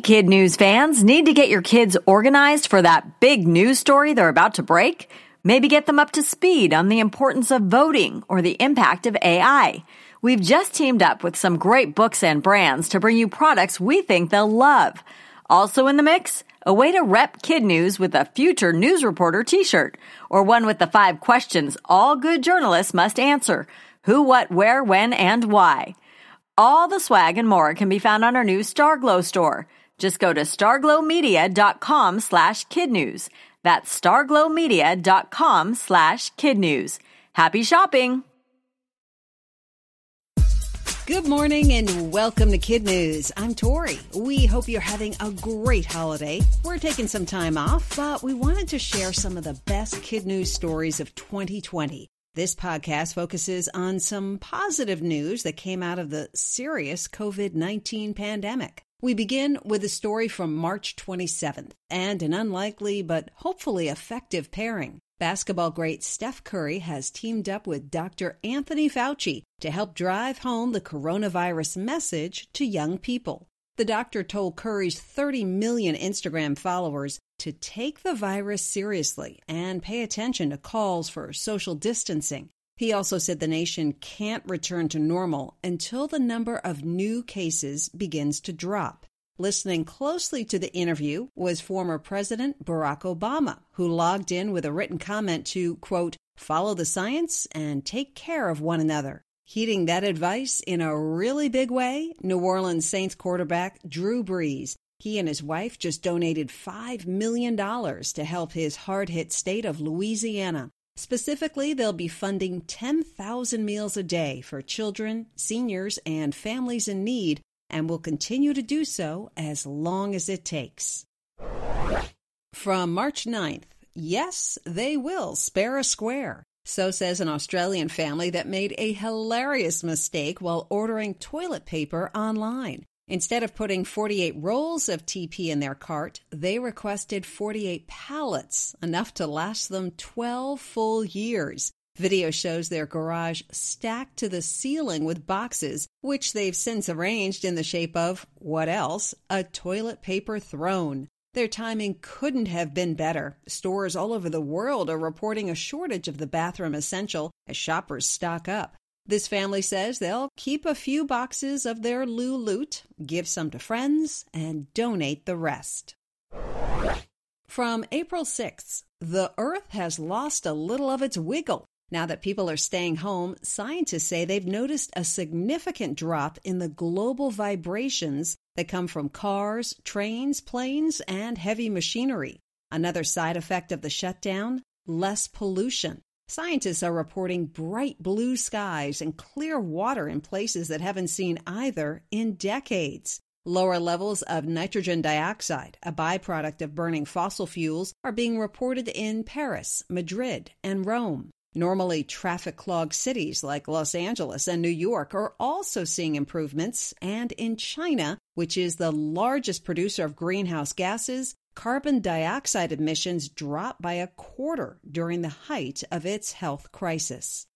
Kid News fans, need to get your kids organized for that big news story they're about to break? Maybe get them up to speed on the importance of voting or the impact of AI. We've just teamed up with some great books and brands to bring you products we think they'll love. Also in the mix, a way to rep kid news with a future news reporter t-shirt or one with the five questions all good journalists must answer. Who, what, where, when, and why. All the swag and more can be found on our new Starglow store. Just go to starglowmedia.com slash kidnews. That's starglowmedia.com slash kidnews. Happy shopping! Good morning and welcome to Kid News. I'm Tori. We hope you're having a great holiday. We're taking some time off, but we wanted to share some of the best kid news stories of 2020. This podcast focuses on some positive news that came out of the serious COVID 19 pandemic. We begin with a story from March 27th and an unlikely but hopefully effective pairing. Basketball great Steph Curry has teamed up with Dr. Anthony Fauci to help drive home the coronavirus message to young people. The doctor told Curry's 30 million Instagram followers to take the virus seriously and pay attention to calls for social distancing. He also said the nation can't return to normal until the number of new cases begins to drop. Listening closely to the interview was former President Barack Obama, who logged in with a written comment to, quote, follow the science and take care of one another. Heeding that advice in a really big way, New Orleans Saints quarterback Drew Brees. He and his wife just donated $5 million to help his hard hit state of Louisiana. Specifically, they'll be funding 10,000 meals a day for children, seniors, and families in need, and will continue to do so as long as it takes. From March 9th, yes, they will spare a square. So says an Australian family that made a hilarious mistake while ordering toilet paper online. Instead of putting 48 rolls of TP in their cart, they requested 48 pallets, enough to last them 12 full years. Video shows their garage stacked to the ceiling with boxes, which they've since arranged in the shape of, what else? A toilet paper throne. Their timing couldn't have been better. Stores all over the world are reporting a shortage of the bathroom essential as shoppers stock up. This family says they'll keep a few boxes of their loo loot, give some to friends, and donate the rest. From April 6th, the Earth has lost a little of its wiggle. Now that people are staying home, scientists say they've noticed a significant drop in the global vibrations that come from cars, trains, planes, and heavy machinery. Another side effect of the shutdown less pollution. Scientists are reporting bright blue skies and clear water in places that haven't seen either in decades. Lower levels of nitrogen dioxide, a byproduct of burning fossil fuels, are being reported in Paris, Madrid, and Rome. Normally traffic clogged cities like Los Angeles and New York are also seeing improvements, and in China, which is the largest producer of greenhouse gases, carbon dioxide emissions dropped by a quarter during the height of its health crisis.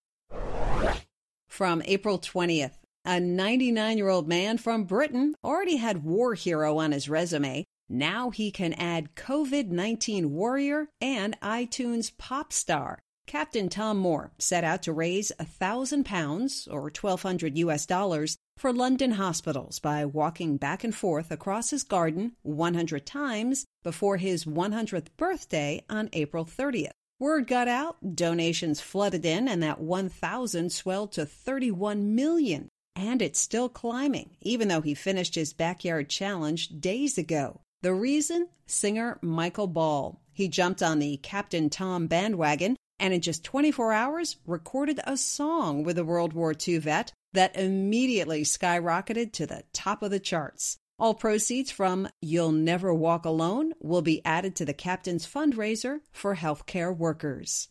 From April 20th, a 99 year old man from Britain already had war hero on his resume. Now he can add COVID 19 warrior and iTunes pop star. Captain Tom Moore set out to raise a thousand pounds or 1200 US dollars for London hospitals by walking back and forth across his garden 100 times before his 100th birthday on April 30th. Word got out, donations flooded in, and that 1,000 swelled to 31 million. And it's still climbing, even though he finished his backyard challenge days ago. The reason? Singer Michael Ball. He jumped on the Captain Tom bandwagon and in just 24 hours recorded a song with a World War II vet that immediately skyrocketed to the top of the charts. All proceeds from You'll Never Walk Alone will be added to the captain's fundraiser for healthcare workers.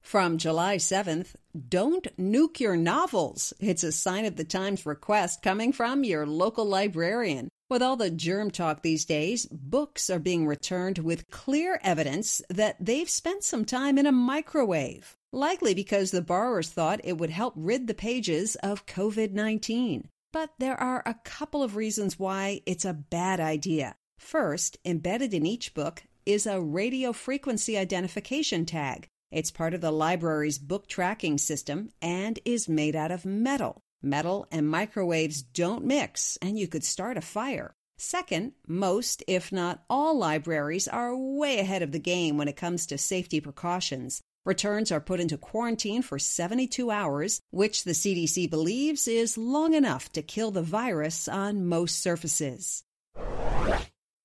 From July 7th, don't nuke your novels. It's a sign of the times request coming from your local librarian. With all the germ talk these days, books are being returned with clear evidence that they've spent some time in a microwave, likely because the borrowers thought it would help rid the pages of COVID 19. but there are a couple of reasons why it's a bad idea. First, embedded in each book is a radio frequency identification tag. It's part of the library's book tracking system and is made out of metal. Metal and microwaves don't mix, and you could start a fire. Second, most, if not all, libraries are way ahead of the game when it comes to safety precautions. Returns are put into quarantine for 72 hours, which the CDC believes is long enough to kill the virus on most surfaces.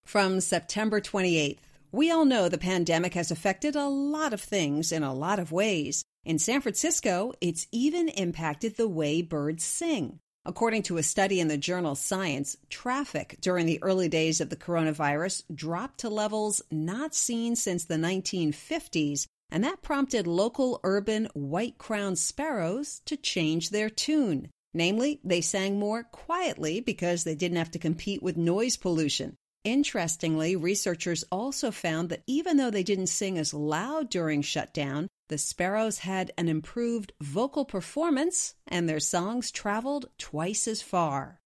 From September 28th, we all know the pandemic has affected a lot of things in a lot of ways. In San Francisco, it's even impacted the way birds sing. According to a study in the journal Science, traffic during the early days of the coronavirus dropped to levels not seen since the 1950s, and that prompted local urban white crowned sparrows to change their tune. Namely, they sang more quietly because they didn't have to compete with noise pollution. Interestingly, researchers also found that even though they didn't sing as loud during shutdown, the sparrows had an improved vocal performance and their songs traveled twice as far.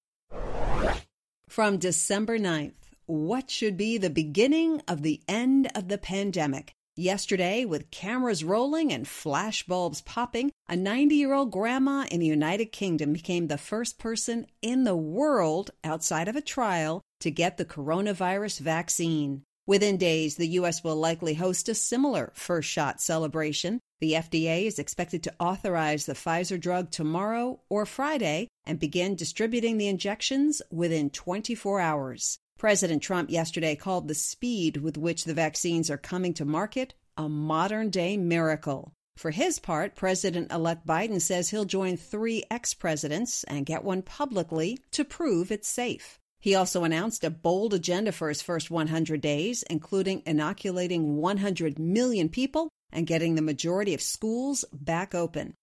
From December 9th, what should be the beginning of the end of the pandemic? Yesterday, with cameras rolling and flash bulbs popping, a 90 year old grandma in the United Kingdom became the first person in the world outside of a trial to get the coronavirus vaccine. Within days, the U.S. will likely host a similar first shot celebration. The FDA is expected to authorize the Pfizer drug tomorrow or Friday and begin distributing the injections within 24 hours. President Trump yesterday called the speed with which the vaccines are coming to market a modern day miracle. For his part, President elect Biden says he'll join three ex presidents and get one publicly to prove it's safe. He also announced a bold agenda for his first 100 days, including inoculating 100 million people and getting the majority of schools back open.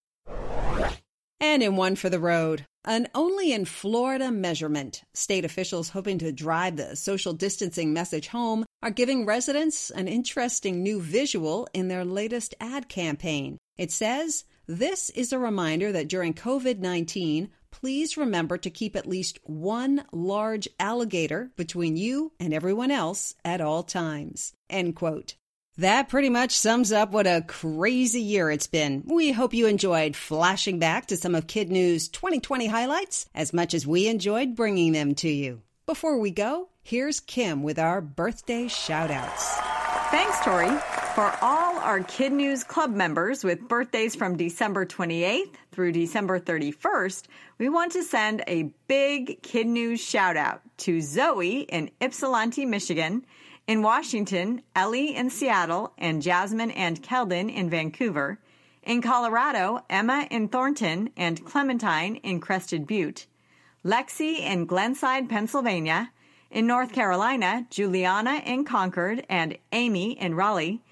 And in one for the road, an only in Florida measurement. State officials hoping to drive the social distancing message home are giving residents an interesting new visual in their latest ad campaign. It says, This is a reminder that during COVID 19, please remember to keep at least one large alligator between you and everyone else at all times. End quote. That pretty much sums up what a crazy year it's been. We hope you enjoyed flashing back to some of Kid News 2020 highlights as much as we enjoyed bringing them to you. Before we go, here's Kim with our birthday shout outs. Thanks, Tori. For all our Kid News Club members with birthdays from December 28th through December 31st, we want to send a big Kid News shout out to Zoe in Ypsilanti, Michigan, in Washington, Ellie in Seattle, and Jasmine and Keldon in Vancouver, in Colorado, Emma in Thornton, and Clementine in Crested Butte, Lexi in Glenside, Pennsylvania, in North Carolina, Juliana in Concord, and Amy in Raleigh,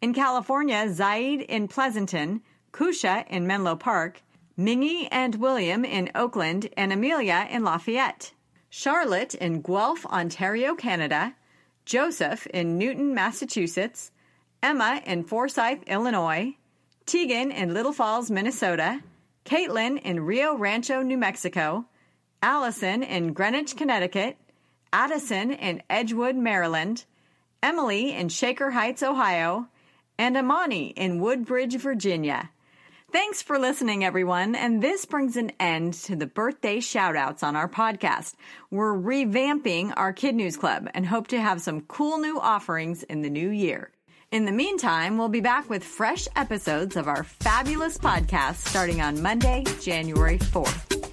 in California, Zaid in Pleasanton, Kusha in Menlo Park, Mingy and William in Oakland, and Amelia in Lafayette. Charlotte in Guelph, Ontario, Canada. Joseph in Newton, Massachusetts. Emma in Forsyth, Illinois. Tegan in Little Falls, Minnesota. Caitlin in Rio Rancho, New Mexico. Allison in Greenwich, Connecticut. Addison in Edgewood, Maryland. Emily in Shaker Heights, Ohio and Amani in Woodbridge, Virginia. Thanks for listening, everyone. And this brings an end to the birthday shoutouts on our podcast. We're revamping our Kid News Club and hope to have some cool new offerings in the new year. In the meantime, we'll be back with fresh episodes of our fabulous podcast starting on Monday, January 4th.